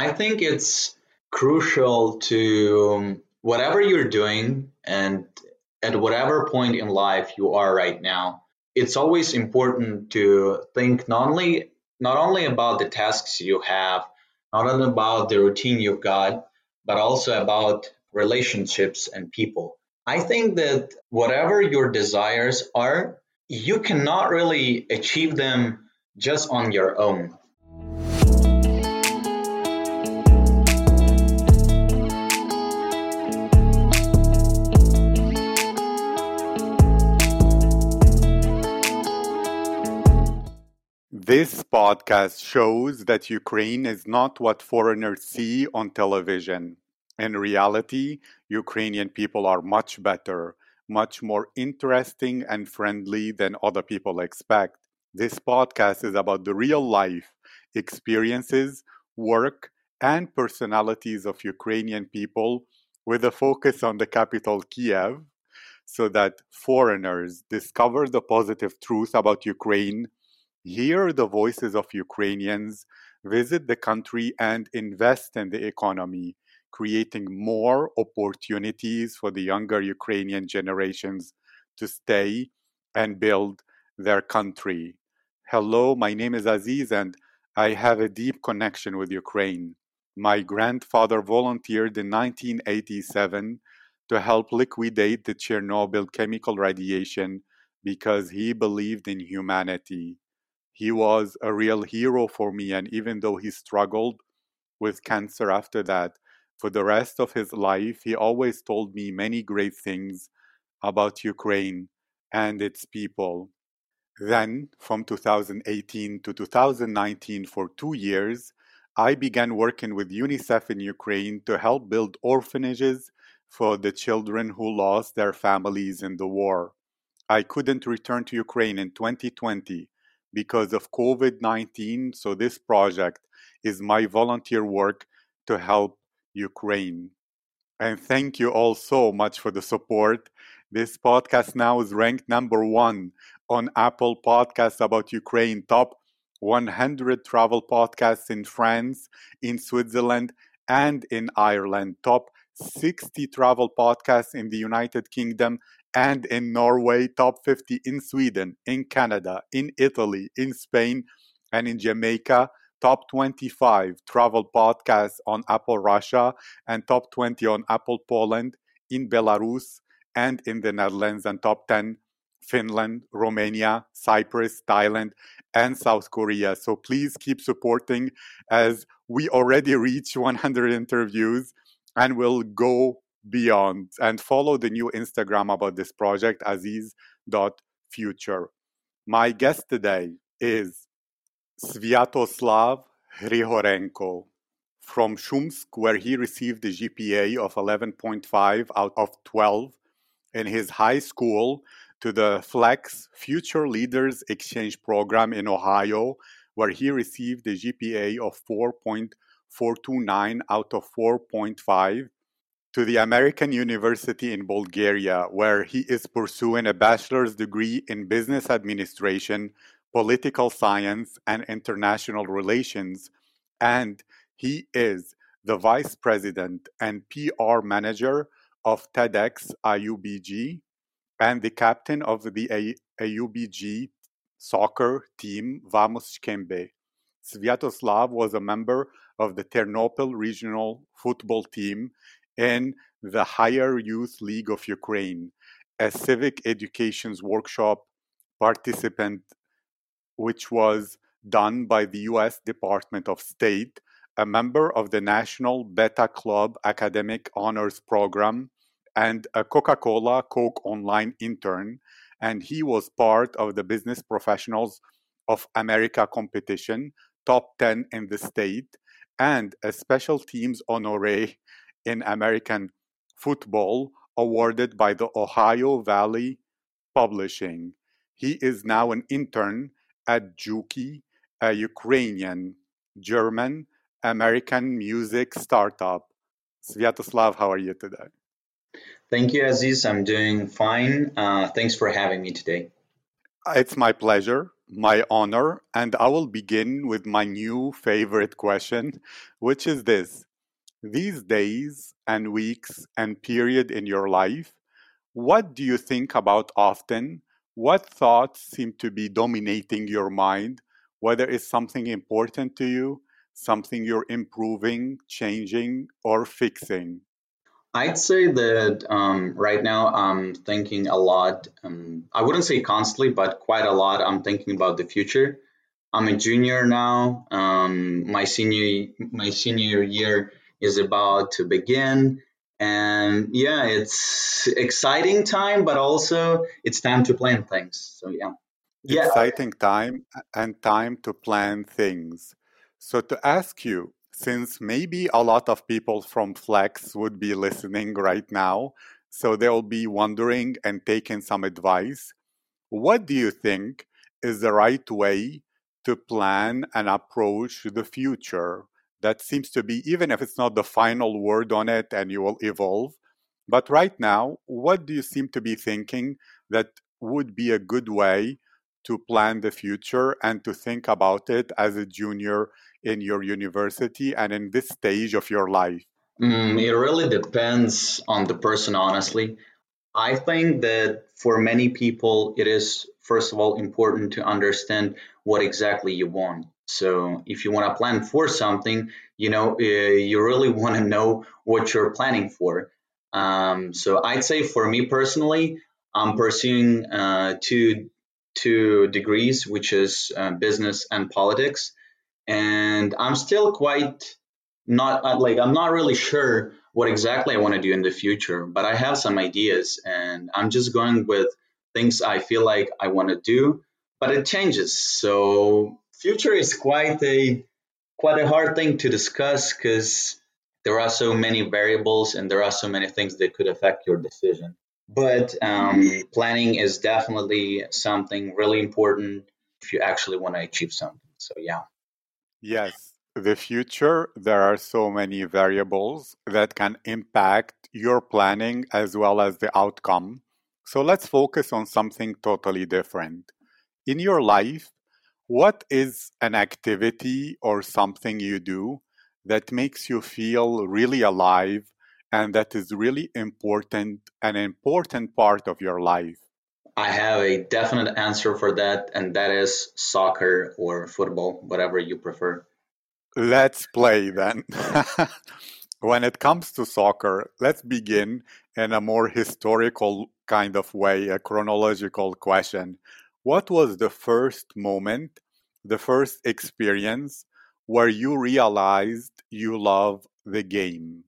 I think it's crucial to um, whatever you're doing and at whatever point in life you are right now. It's always important to think not only not only about the tasks you have, not only about the routine you've got, but also about relationships and people. I think that whatever your desires are, you cannot really achieve them just on your own. This podcast shows that Ukraine is not what foreigners see on television. In reality, Ukrainian people are much better, much more interesting and friendly than other people expect. This podcast is about the real life experiences, work, and personalities of Ukrainian people with a focus on the capital Kiev so that foreigners discover the positive truth about Ukraine hear the voices of Ukrainians, visit the country, and invest in the economy, creating more opportunities for the younger Ukrainian generations to stay and build their country. Hello, my name is Aziz, and I have a deep connection with Ukraine. My grandfather volunteered in 1987 to help liquidate the Chernobyl chemical radiation because he believed in humanity he was a real hero for me. And even though he struggled with cancer after that, for the rest of his life, he always told me many great things about Ukraine and its people. Then, from 2018 to 2019, for two years, I began working with UNICEF in Ukraine to help build orphanages for the children who lost their families in the war. I couldn't return to Ukraine in 2020 because of COVID 19. So, this project is my volunteer work to help Ukraine. And thank you all so much for the support. This podcast now is ranked number one on Apple Podcasts about Ukraine, top 100 travel podcasts in France, in Switzerland, and in Ireland, top 60 travel podcasts in the United Kingdom, and in Norway, top 50 in Sweden, in Canada, in Italy, in Spain, and in Jamaica. Top 25 travel podcasts on Apple Russia and top 20 on Apple Poland, in Belarus, and in the Netherlands, and top 10 Finland, Romania, Cyprus, Thailand, and South Korea. So please keep supporting as we already reach 100 interviews and we'll go beyond and follow the new Instagram about this project, aziz.future. My guest today is Sviatoslav Hrihorenko from Shumsk, where he received a GPA of 11.5 out of 12 in his high school to the Flex Future Leaders Exchange Program in Ohio, where he received a GPA of 4.429 out of 4.5 to the American University in Bulgaria, where he is pursuing a bachelor's degree in business administration, political science, and international relations. And he is the vice president and PR manager of TEDx AUBG and the captain of the AUBG soccer team Vamos Shkembe. Sviatoslav was a member of the Ternopil regional football team and the Higher Youth League of Ukraine, a civic education's workshop participant, which was done by the US Department of State, a member of the National Beta Club Academic Honors Program, and a Coca Cola Coke Online intern. And he was part of the Business Professionals of America competition, top 10 in the state, and a special teams honore in American football awarded by the Ohio Valley Publishing. He is now an intern at Juki, a Ukrainian, German, American music startup. Sviatoslav, how are you today? Thank you, Aziz. I'm doing fine. Uh, thanks for having me today. It's my pleasure. My honor. And I will begin with my new favorite question, which is this These days and weeks and period in your life, what do you think about often? What thoughts seem to be dominating your mind? Whether it's something important to you, something you're improving, changing, or fixing? I'd say that um, right now I'm thinking a lot. Um, I wouldn't say constantly, but quite a lot. I'm thinking about the future. I'm a junior now. Um, my senior my senior year is about to begin, and yeah, it's exciting time, but also it's time to plan things. So yeah, yeah, exciting time and time to plan things. So to ask you, since maybe a lot of people from Flex would be listening right now, so they'll be wondering and taking some advice. What do you think is the right way to plan and approach the future? That seems to be, even if it's not the final word on it and you will evolve. But right now, what do you seem to be thinking that would be a good way to plan the future and to think about it as a junior in your university and in this stage of your life? Mm, it really depends on the person, honestly. I think that for many people, it is, first of all, important to understand what exactly you want. So, if you want to plan for something, you know, uh, you really want to know what you're planning for. Um, so, I'd say for me personally, I'm pursuing uh, two two degrees, which is uh, business and politics and I'm still quite not uh, like I'm not really sure what exactly I want to do in the future, but I have some ideas and I'm just going with things I feel like I want to do, but it changes. So future is quite a quite a hard thing to discuss because there are so many variables and there are so many things that could affect your decision. But um, planning is definitely something really important if you actually want to achieve something. So yeah. Yes, the future, there are so many variables that can impact your planning as well as the outcome. So let's focus on something totally different. In your life, what is an activity or something you do that makes you feel really alive and that is really important, an important part of your life? I have a definite answer for that, and that is soccer or football, whatever you prefer. Let's play then. when it comes to soccer, let's begin in a more historical kind of way, a chronological question. What was the first moment, the first experience where you realized you love the game?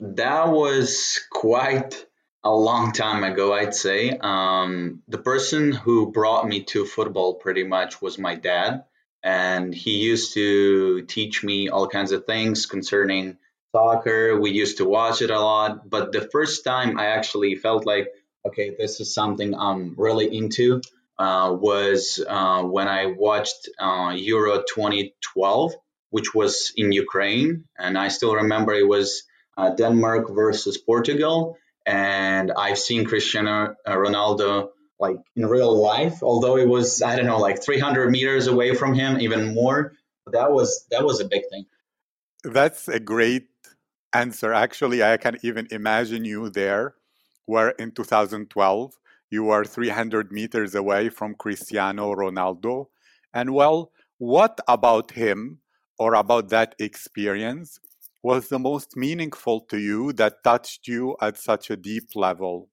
That was quite a long time ago, I'd say. Um, the person who brought me to football pretty much was my dad. And he used to teach me all kinds of things concerning soccer. We used to watch it a lot. But the first time I actually felt like, okay, this is something I'm really into uh, was uh, when I watched uh, Euro 2012, which was in Ukraine. And I still remember it was uh, Denmark versus Portugal and I've seen Cristiano uh, Ronaldo like in real life, although it was I don't know like 300 meters away from him, even more. That was that was a big thing. That's a great answer. Actually, I can even imagine you there, where in 2012 you are 300 meters away from Cristiano Ronaldo. And well, what about him or about that experience was the most meaningful to you that touched you at such a deep level?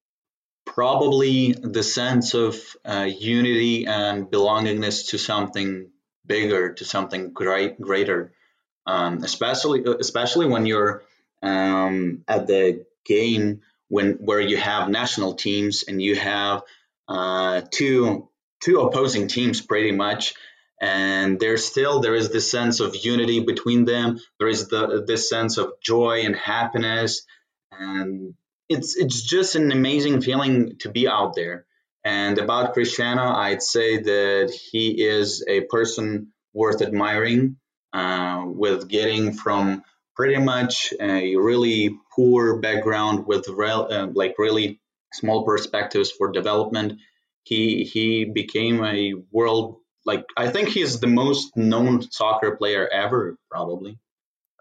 Probably the sense of uh, unity and belongingness to something bigger, to something great, greater. Um, especially, especially when you're um, at the game when where you have national teams and you have uh, two two opposing teams pretty much and there's still there is this sense of unity between them. There is the this sense of joy and happiness. And it's it's just an amazing feeling to be out there. And about cristiano i'd say that he is a person worth admiring uh, with getting from pretty much a really poor background with uh, like really small perspectives for development. He he became a world like I think he's the most known soccer player ever, probably.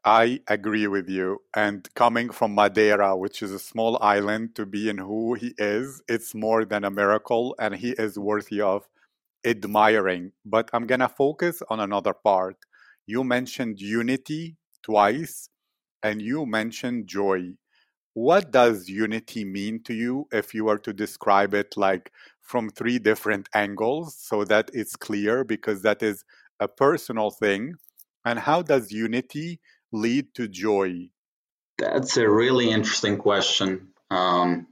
I agree with you. And coming from Madeira, which is a small island, to be in who he is, it's more than a miracle, and he is worthy of admiring. But I'm to focus on another part. You mentioned unity twice, and you mentioned joy. What does unity mean to you if you were to describe it like from three different angles so that it's clear because that is a personal thing? And how does unity lead to joy? That's a really interesting question. Um,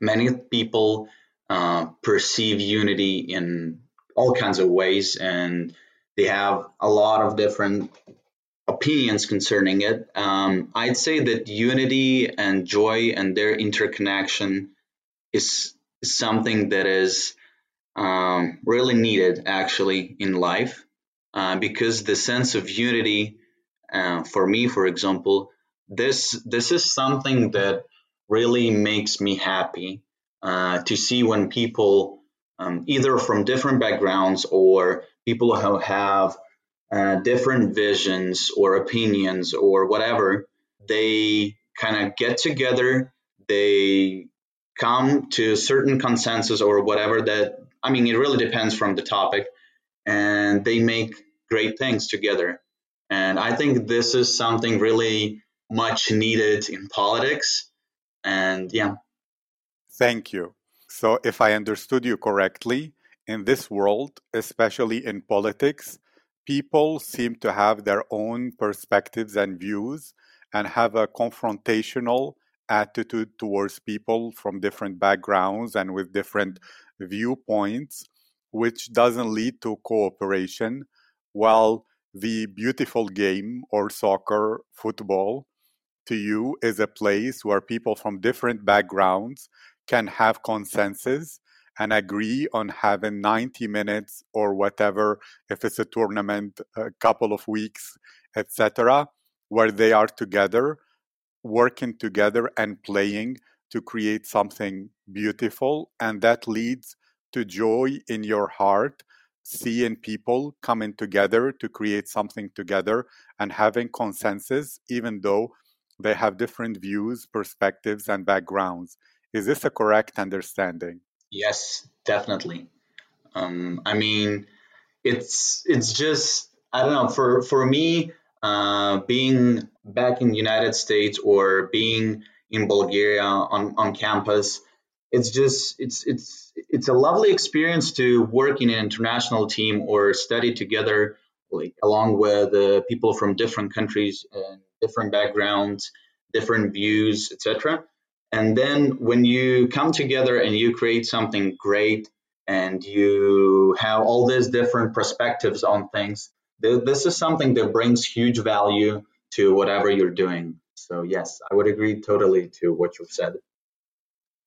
many people uh, perceive unity in all kinds of ways, and they have a lot of different opinions concerning it. Um, I'd say that unity and joy and their interconnection is something that is um, really needed actually in life uh, because the sense of unity uh, for me, for example, this this is something that really makes me happy uh, to see when people, um, either from different backgrounds or people who have uh, different visions or opinions or whatever, they kind of get together, they come to certain consensus or whatever that I mean, it really depends from the topic, and they make great things together. And I think this is something really much needed in politics. And yeah. Thank you. So, if I understood you correctly, in this world, especially in politics, people seem to have their own perspectives and views and have a confrontational attitude towards people from different backgrounds and with different viewpoints, which doesn't lead to cooperation. While the beautiful game or soccer, football, to you is a place where people from different backgrounds can have consensus and agree on having 90 minutes or whatever, if it's a tournament, a couple of weeks, etc., where they are together, working together and playing to create something beautiful. And that leads to joy in your heart seeing people coming together to create something together and having consensus, even though they have different views, perspectives, and backgrounds. Is this a correct understanding? Yes, definitely. Um, I mean, it's it's just I don't know for for me uh, being back in United States or being in Bulgaria on on campus it's just it's it's it's a lovely experience to work in an international team or study together like along with uh, people from different countries and different backgrounds different views etc and then when you come together and you create something great and you have all these different perspectives on things this is something that brings huge value to whatever you're doing so yes i would agree totally to what you've said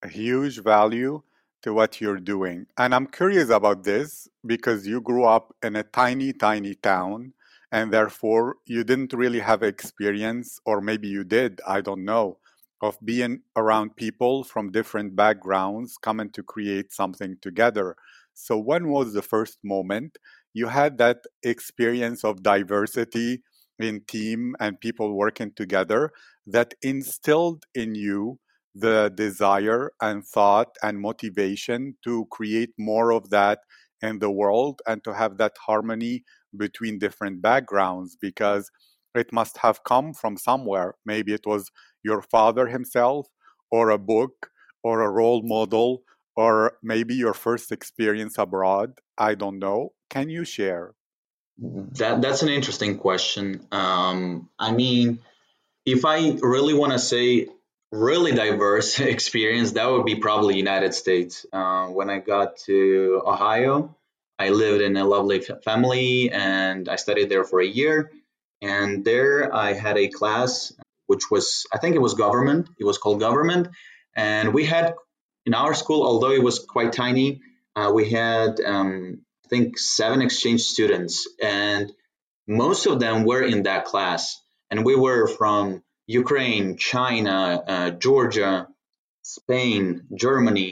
a huge value to what you're doing. And I'm curious about this because you grew up in a tiny, tiny town, and therefore you didn't really have experience, or maybe you did, I don't know, of being around people from different backgrounds coming to create something together. So, when was the first moment you had that experience of diversity in team and people working together that instilled in you the desire and thought and motivation to create more of that in the world and to have that harmony between different backgrounds because it must have come from somewhere. Maybe it was your father himself, or a book, or a role model, or maybe your first experience abroad. I don't know. Can you share? That that's an interesting question. Um, I mean, if I really want to say really diverse experience, that would be probably United States. Uh, when I got to Ohio, I lived in a lovely family and I studied there for a year. And there I had a class which was, I think it was government. It was called government. And we had in our school, although it was quite tiny, uh, we had, um, think, seven exchange students. And most of them were in that class. And we were from Ukraine, China, uh, Georgia, Spain, Germany,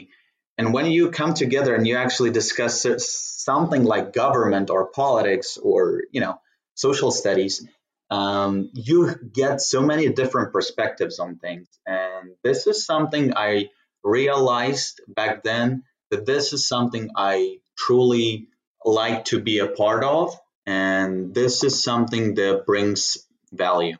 And when you come together and you actually discuss something like government or politics or you know social studies, um, you get so many different perspectives on things. And this is something I realized back then that this is something I truly like to be a part of. And this is something that brings value.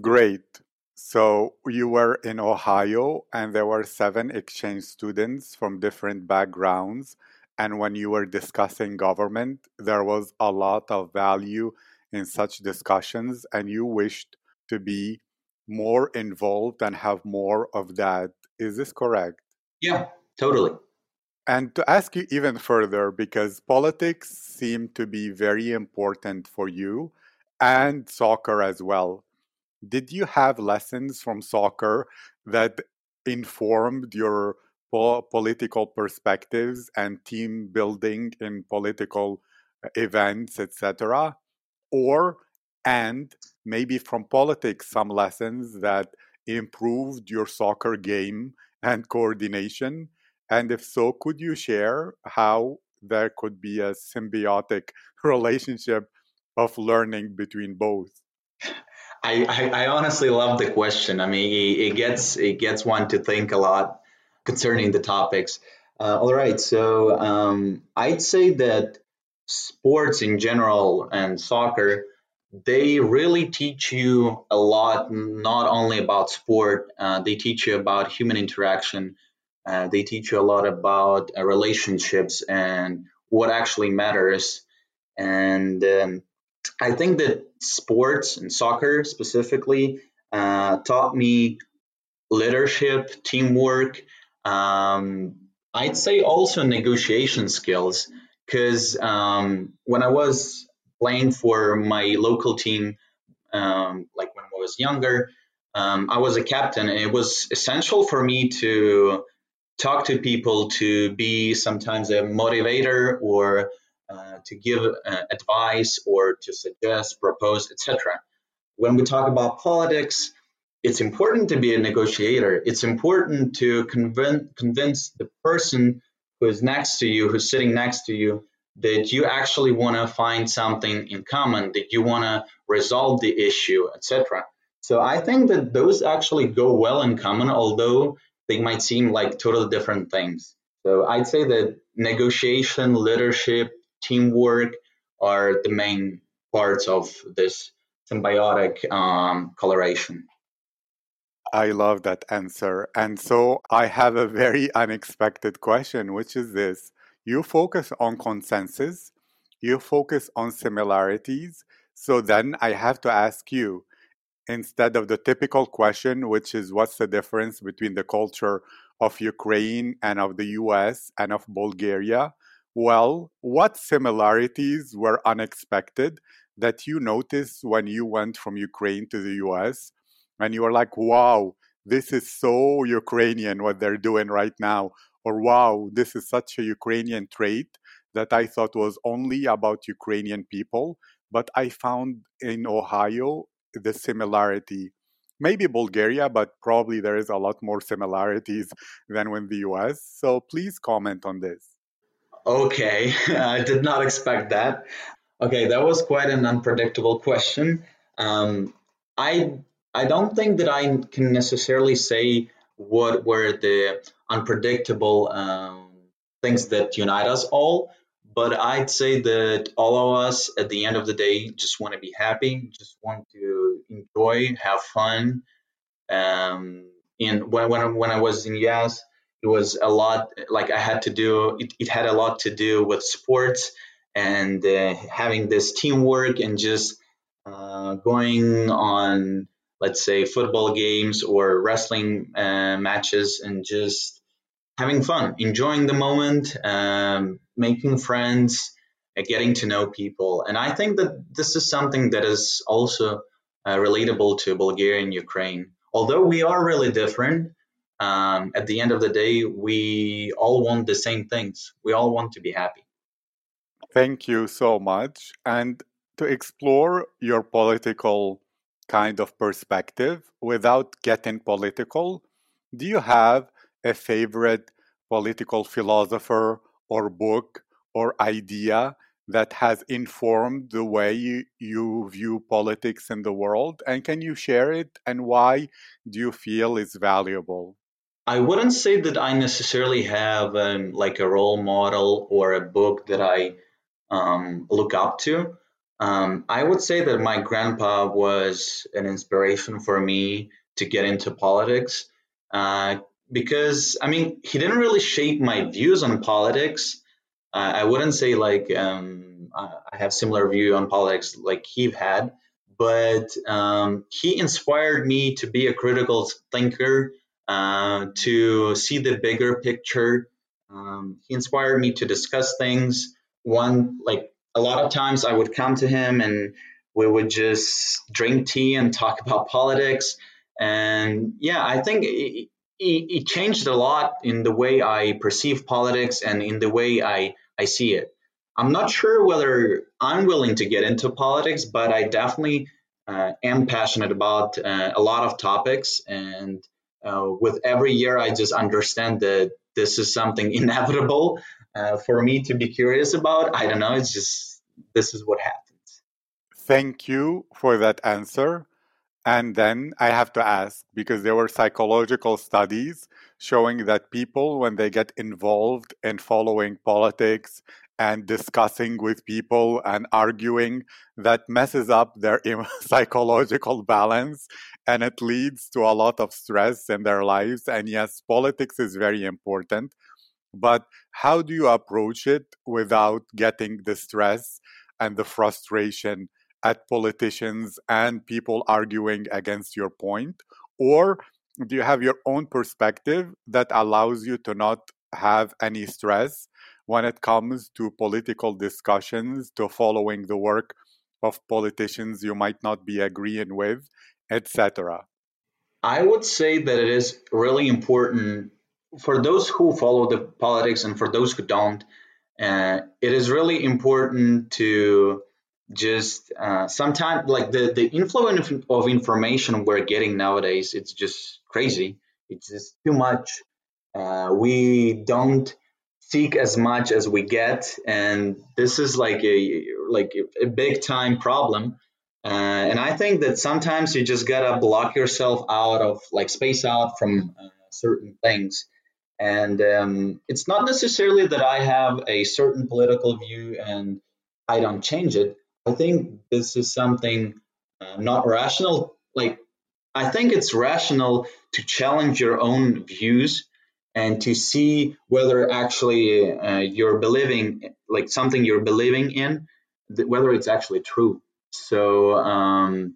Great. So you were in Ohio and there were seven exchange students from different backgrounds. And when you were discussing government, there was a lot of value in such discussions, and you wished to be more involved and have more of that. Is this correct? Yeah, totally. And to ask you even further, because politics seem to be very important for you and soccer as well. Did you have lessons from soccer that informed your po- political perspectives and team building in political uh, events, etc.? Or and maybe from politics some lessons that improved your soccer game and coordination? And if so, could you share how there could be a symbiotic relationship of learning between both? I, I, I honestly love the question. I mean, it, it, gets it gets one to think a lot concerning the topics. Uh, all right, so um, I'd say that sports in general and soccer they really teach you a lot not only about sport uh, they teach you about human interaction uh, they teach you a lot about uh, relationships and what actually matters and um, I think that sports and soccer specifically uh, taught me leadership, teamwork. Um, I'd say also negotiation skills because um, when I was playing for my local team, um, like when I was younger, um, I was a captain, and it was essential for me to talk to people, to be sometimes a motivator or uh, to give uh, advice or to suggest, propose, etc. When we talk about politics, it's important to be a negotiator. It's important to convince, convince the person who is next to you, who's sitting next to you, that you actually want to find something in common, that you want to resolve the issue, etc. So I think that those actually go well in common, although they might seem like totally different things. So I'd say that negotiation, leadership, teamwork are the main parts of this symbiotic um, coloration. I love that answer. And so I have a very unexpected question, which is this you focus on consensus, you focus on similarities. So then I have to ask you, instead of the typical question, which is what's the difference between the culture of Ukraine and of the US and of Bulgaria? Well, what similarities were unexpected that you noticed when you went from Ukraine to the US? And you were like, wow, this is so Ukrainian what they're doing right now. Or wow, this is such a Ukrainian trait that I thought was only about Ukrainian people. But I found in Ohio the similarity. Maybe Bulgaria, but probably there is a lot more similarities than with the US. So please comment on this. Okay, I did not expect that. Okay, that was quite an unpredictable question. Um, I I don't think that I can necessarily say what were the unpredictable um, things that unite us all, but I'd say that all of us at the end of the day just want to be happy, just want to enjoy, have fun. Um, in when when when I was in US, it was a lot like I had to do it, it had a lot to do with sports and uh, having this teamwork and just uh, going on let's say football games or wrestling uh, matches and just having fun enjoying the moment um, making friends uh, getting to know people and i think that this is something that is also uh, relatable to bulgaria and ukraine although we are really different um, at the end of the day, we all want the same things. We all want to be happy. Thank you so much. And to explore your political kind of perspective without getting political, do you have a favorite political philosopher or book or idea that has informed the way you, you view politics in the world? And can you share it? And why do you feel it's valuable? I wouldn't say that I necessarily have um, like a role model or a book that I um, look up to. Um, I would say that my grandpa was an inspiration for me to get into politics uh, because, I mean, he didn't really shape my views on politics. Uh, I wouldn't say like um, I have similar view on politics like he had, but um, he inspired me to be a critical thinker, uh, to see the bigger picture. Um, he inspired me to discuss things. One like a lot of times I would come to him and we would just drink tea and talk about politics. And yeah, I think it, it, it, changed a lot in the way I perceive politics and in the way I, I see it. I'm not sure whether I'm willing to get into politics, but I definitely uh, am passionate about uh, a lot of topics. And uh, with every year, I just understand that this is something inevitable uh, for me to be curious about. I don't know. It's just this is what happens. Thank you for that answer. And then I have to ask because there were psychological studies showing that people, when they get involved in following politics and discussing with people and arguing, that messes up their psychological balance and it leads to a lot of stress in their lives. And yes, politics is very important but how do you approach it without getting the stress and the frustration at politicians and people arguing against your point? Or do you have your own perspective that allows you to not have any stress when it comes to political discussions to following the work of politicians you might not be agreeing with etc i would say that it is really important for those who follow the politics and for those who don't, uh, it is really important to just uh, sometimes like the the influence of information we're getting nowadays. It's just crazy. It's just too much. Uh, we don't seek as much as we get, and this is like a like a, big time problem. Uh, and I think that sometimes you just gotta block yourself out of like space out from uh, certain things and um, it's not necessarily that I have a certain political view and I don't change it. I think this is something uh, not rational. Like, I think it's rational to challenge your own views and to see whether actually uh, you're believing, like something you're believing in, whether it's actually true. So um,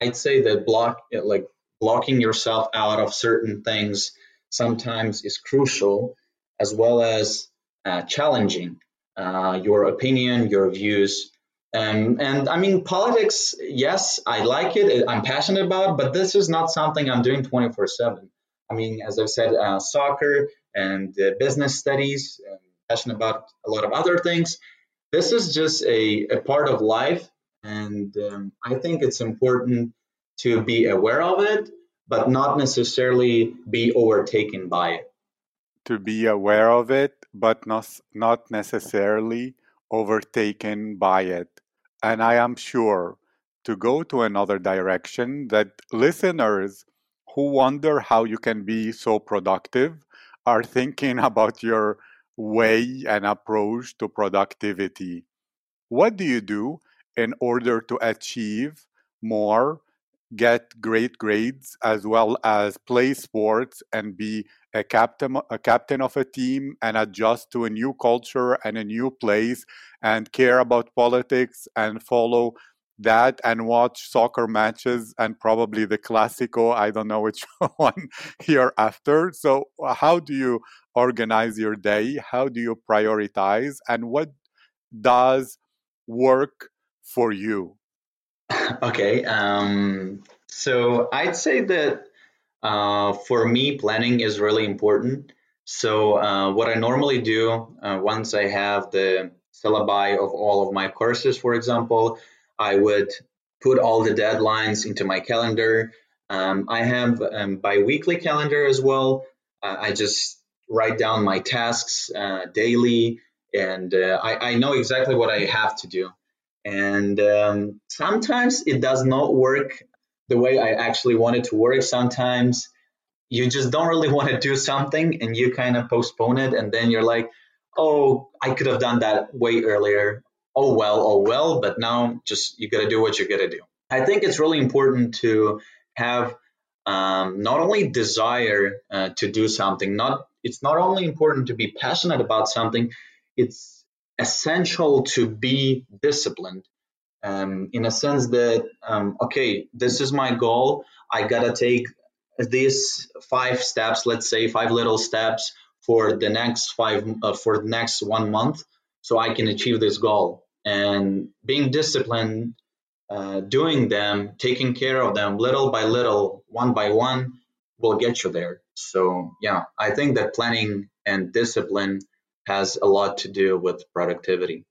I'd say that block, like blocking yourself out of certain things sometimes is crucial as well as uh, challenging uh, your opinion, your views. Um, and I mean, politics, yes, I like it, I'm passionate about, but this is not something I'm doing 24 7. I mean, as I've said, uh, soccer and business studies, I'm passionate about a lot of other things. This is just a, a part of life. And um, I think it's important to be aware of it but not necessarily be overtaken by it. To be aware of it, but not, not necessarily overtaken by it. And I am sure to go to another direction that listeners who wonder how you can be so productive are thinking about your way and approach to productivity. What do you do in order to achieve more get great grades as well as play sports and be a captain a captain of a team and adjust to a new culture and a new place and care about politics and follow that and watch soccer matches and probably the classico i don't know which one here after. So how do you organize your day? How do you prioritize? And what does work for you okay. Um, so I'd say that uh, for me, planning is really important. So uh, what I normally do uh, once I have the syllabi of all of my courses, for example, I would put all the deadlines into my calendar. Um, I have um, bi-weekly calendar as well. Uh, I just write down my tasks uh, daily, and uh, I, I, know exactly what I have to do. And um, sometimes it does not work the way I actually want it to work. Sometimes you just don't really want to do something and you kind of postpone it, and then you're like, oh, I could have done that way earlier. Oh well, oh well, but now just you got to do what you got to do. I think it's really important to have um, not only desire uh, to do something, not it's not only important to be passionate about something, it's essential to be disciplined. Um, in a sense that um, okay, this is my goal. I gotta take these five steps, let's say five little steps for the next five uh, for the next one month, so I can achieve this goal. And being disciplined uh, doing them, taking care of them little by little, one by one, will get you there. So, yeah, I think that planning and discipline has a lot to do with productivity.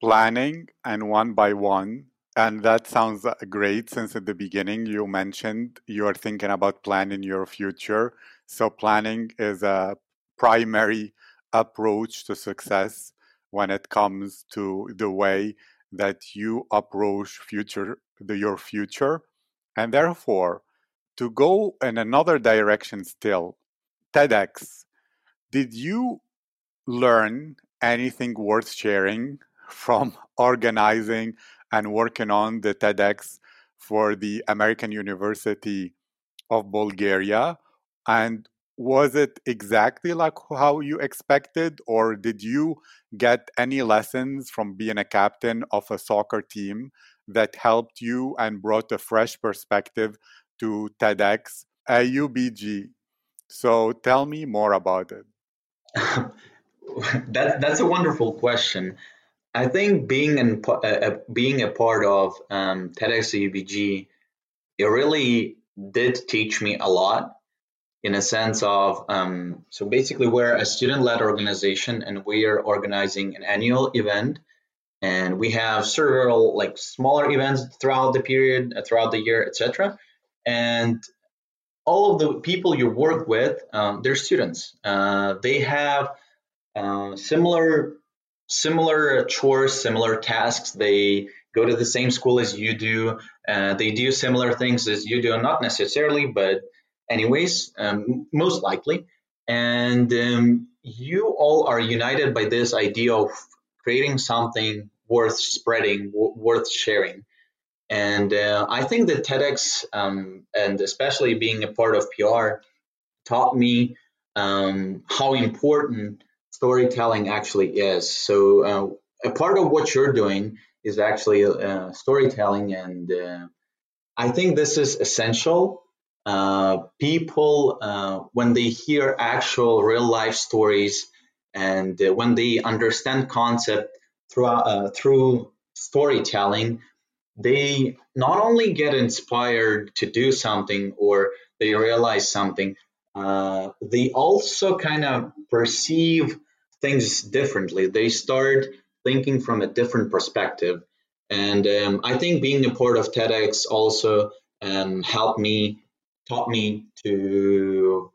Planning and one by one. And that sounds great since at the beginning you mentioned you're thinking about planning your future. So, planning is a primary approach to success when it comes to the way that you approach future the, your future and therefore to go in another direction still tedx did you learn anything worth sharing from organizing and working on the tedx for the american university of bulgaria and was it exactly like how you expected or did you get any lessons from being a captain of a soccer team that helped you and brought a fresh perspective to TEDx AUBG? So tell me more about it. that, that's a wonderful question. I think being in, uh, being a part of um, TEDx AUBG, it really did teach me a lot in a sense of um, so basically we're a student-led organization and we are organizing an annual event. And we have several like smaller events throughout the period uh, throughout the year etc and all of the people you work with um, they're students. Uh, they have uh, similar similar chores similar tasks they go to the same school as you do uh, they do similar things as you do not necessarily but anyways, um, most likely. And um, you all are united by this idea of creating something worth spreading, w- worth sharing. And uh, I think that TEDx, um, and especially being a part of PR, taught me um, how important storytelling actually is. So, uh, a part of what you're doing is actually uh, storytelling, and uh, I think this is essential uh, people, uh, when they hear actual real life stories and uh, when they understand concept through, through storytelling, they not only get inspired to do something or they realize something, uh, they also kind of perceive things differently. They start thinking from a different perspective. And um, I think being a part of TEDx also um, helped me taught me to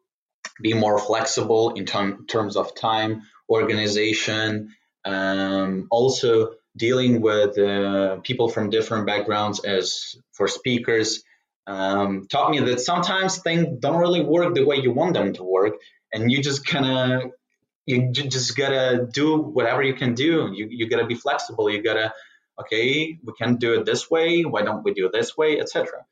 be more flexible in term, terms of time, organization, um, also dealing with uh, people from different backgrounds as for speakers. Um, taught me that sometimes things don't really work the way you want them to work, and you just kind of you just gotta do whatever you can do. You you gotta be flexible. You gotta okay, we can do it this way. Why don't we do it this way, etc.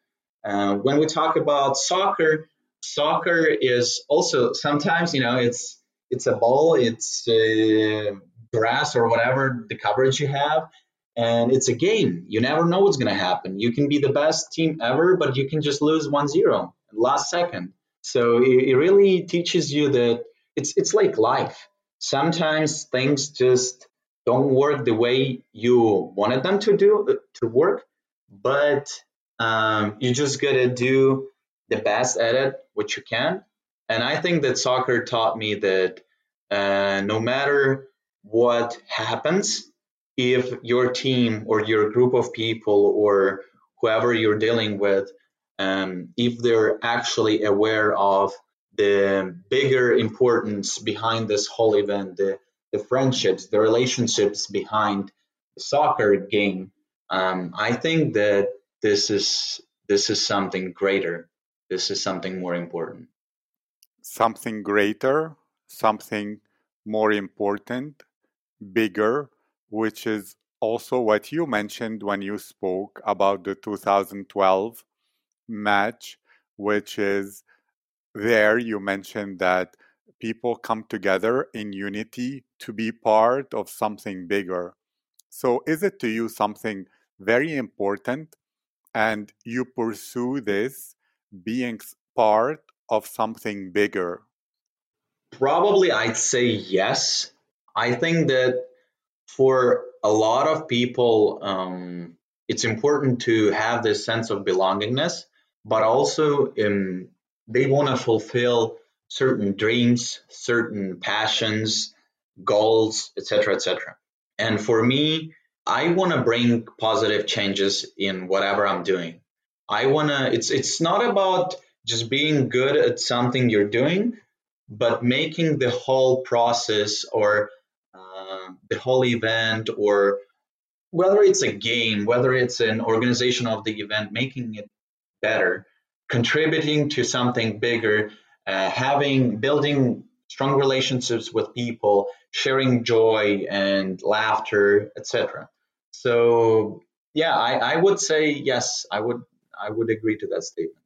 Uh, when we talk about soccer, soccer is also sometimes you know it's it's a ball, it's uh, grass or whatever the coverage you have, and it's a game. You never know what's to happen. You can be the best team ever, but you can just lose 1-0 last second. So it, it really teaches you that it's it's like life. Sometimes things just don't work the way you wanted them to do to work, but um, you just gotta do the best at it, what you can. And I think that soccer taught me that uh, no matter what happens, if your team or your group of people or whoever you're dealing with, um, if they're actually aware of the bigger importance behind this whole event, the, the friendships, the relationships behind the soccer game, um, I think that this is this is something greater. This is something more important. Something greater, something more important, bigger, which is also what you mentioned when you spoke about the 2012 match, which is there you mentioned that people come together in unity to be part of something bigger. So, is it to you something very important and you pursue this being part of something bigger? Probably I'd say yes. I think that for a lot of people, um, it's important to have this sense of belongingness, but also um, they want to fulfill certain dreams, certain passions, goals, etc., etc. And for me, I want to bring positive changes in whatever I'm doing. I want to it's it's not about just being good at something you're doing, but making the whole process or uh, the whole event or whether it's a game, whether it's an organization of the event, making it better, contributing to something bigger, uh, having building strong relationships with people, sharing joy and laughter, etc. So yeah, I, I would say yes, I would I would agree to that statement.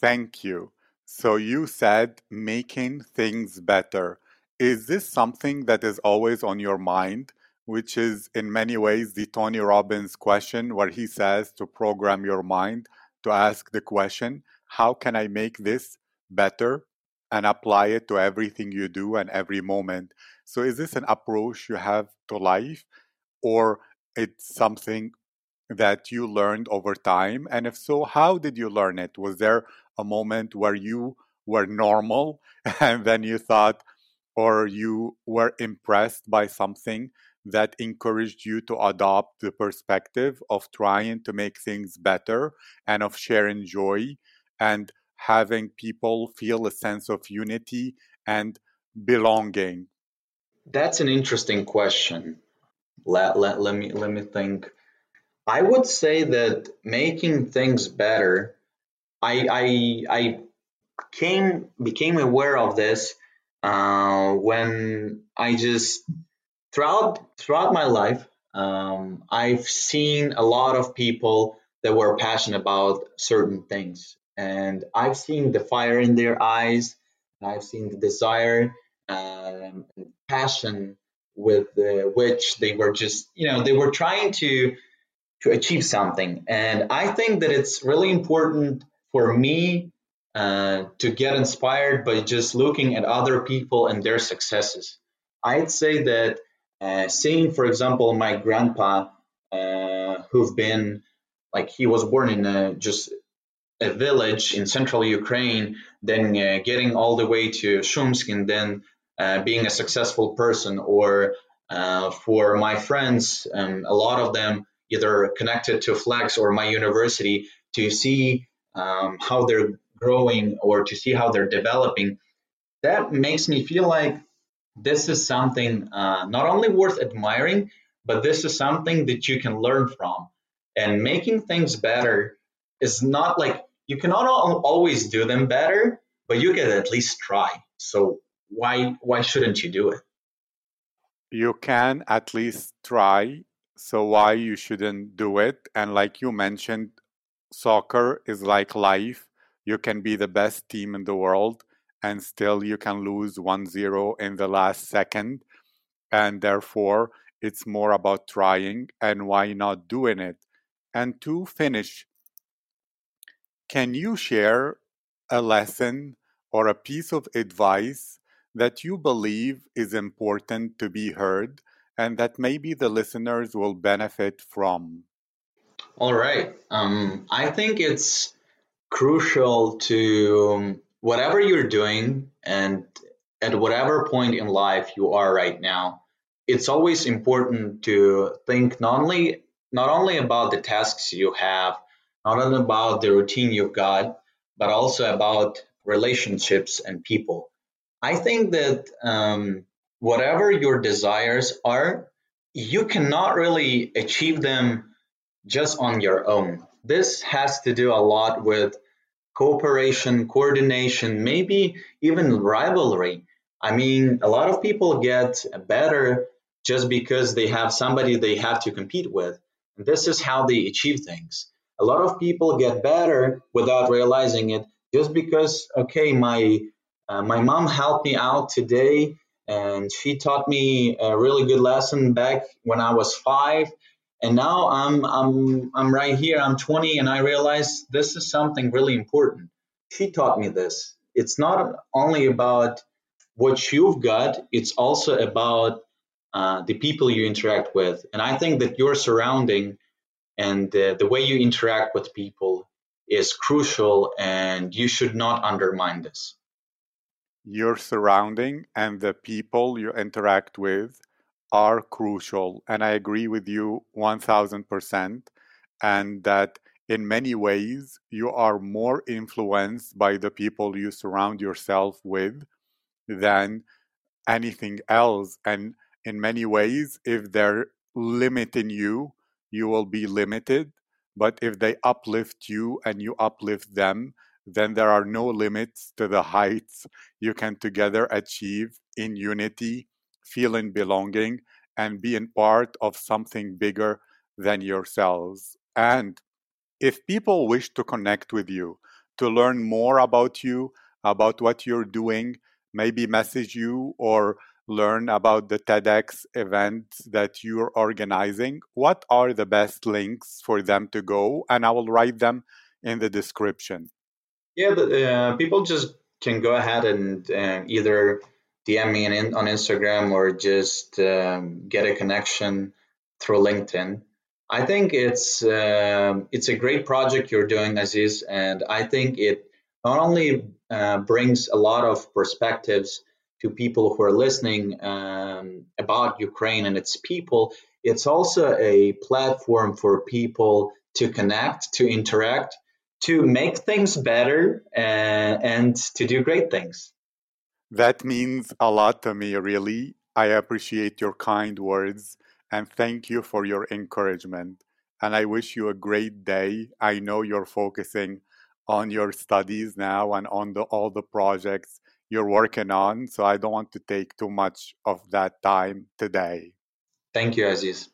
Thank you. So you said making things better. Is this something that is always on your mind? Which is in many ways the Tony Robbins question, where he says to program your mind to ask the question, How can I make this better? and apply it to everything you do and every moment. So, is this an approach you have to life, or it's something that you learned over time? And if so, how did you learn it? Was there a moment where you were normal and then you thought, or you were impressed by something that encouraged you to adopt the perspective of trying to make things better and of sharing joy and having people feel a sense of unity and belonging? That's an interesting question. Let, let, let me let me think. I would say that making things better, I I, I came became aware of this uh, when I just throughout throughout my life um, I've seen a lot of people that were passionate about certain things, and I've seen the fire in their eyes, I've seen the desire um, and passion with which they were just you know they were trying to to achieve something. And i think that it's really important for me uh, to get inspired by just looking at other people and their successes. I'd say that uh, seeing for example my grandpa uh, who've been like he was born in a, just a village in central ukraine then uh, getting all the way to shumsk and then uh, being a successful person or uh, for my friends um, a lot of them either connected to FLEX or my university to see um, how they're growing or to see how they're developing that makes me feel like this is something uh, not only worth admiring but this is something that you can learn from and making things better is not like you cannot always do them better but you can at least try so why why shouldn't you do it? You can at least try, so why you shouldn't do it? And like you mentioned, soccer is like life. You can be the best team in the world and still you can lose 1-0 in the last second and therefore it's more about trying and why not doing it. And to finish, can you share a lesson or a piece of advice that you believe is important to be heard and that maybe the listeners will benefit from? All right. Um, I think it's crucial to um, whatever you're doing and at whatever point in life you are right now, it's always important to think not only not only about the tasks you have, not only about the routine you've got, but also about relationships and people. I think that um, whatever your desires are, you cannot really achieve them just on your own. This has to do a lot with cooperation, coordination, maybe even rivalry. I mean, a lot of people get better just because they have somebody they have to compete with. And this is how they achieve things. A lot of people get better without realizing it just because, okay, my uh, my mom helped me out today and she taught me a really good lesson back when I was five. And now I'm I'm I'm right here. I'm 20, and I realize this is something really important. She taught me this. It's not only about what you've got; it's also about uh, the people you interact with. And I think that your surrounding and uh, the way you interact with people is crucial, and you should not undermine this your surrounding and the people you interact with are crucial. And I agree with you 1000%. And that in many ways, you are more influenced by the people you surround yourself with than anything else. And in many ways, if they're limiting you, you will be limited. But if they uplift you and you uplift them, then there are no limits to the heights you can together achieve in unity, feeling belonging, and being part of something bigger than yourselves. And if people wish to connect with you, to learn more about you, about what you're doing, maybe message you or learn about the TEDx event that you're organizing, what are the best links for them to go? And I will write them in the description. Yeah, uh, people just can go ahead and uh, either DM me in, on Instagram or just um, get a connection through LinkedIn. I think it's uh, it's a great project you're doing, Aziz, and I think it not only uh, brings a lot of perspectives to people who are listening um, about Ukraine and its people. It's also a platform for people to connect, to interact, to make things better and, and to do great things. That means a lot to me, really. I appreciate your kind words and thank you for your encouragement. And I wish you a great day. I know you're focusing on your studies now and on the, all the projects you're working on. So I don't want to take too much of that time today. Thank you, Aziz.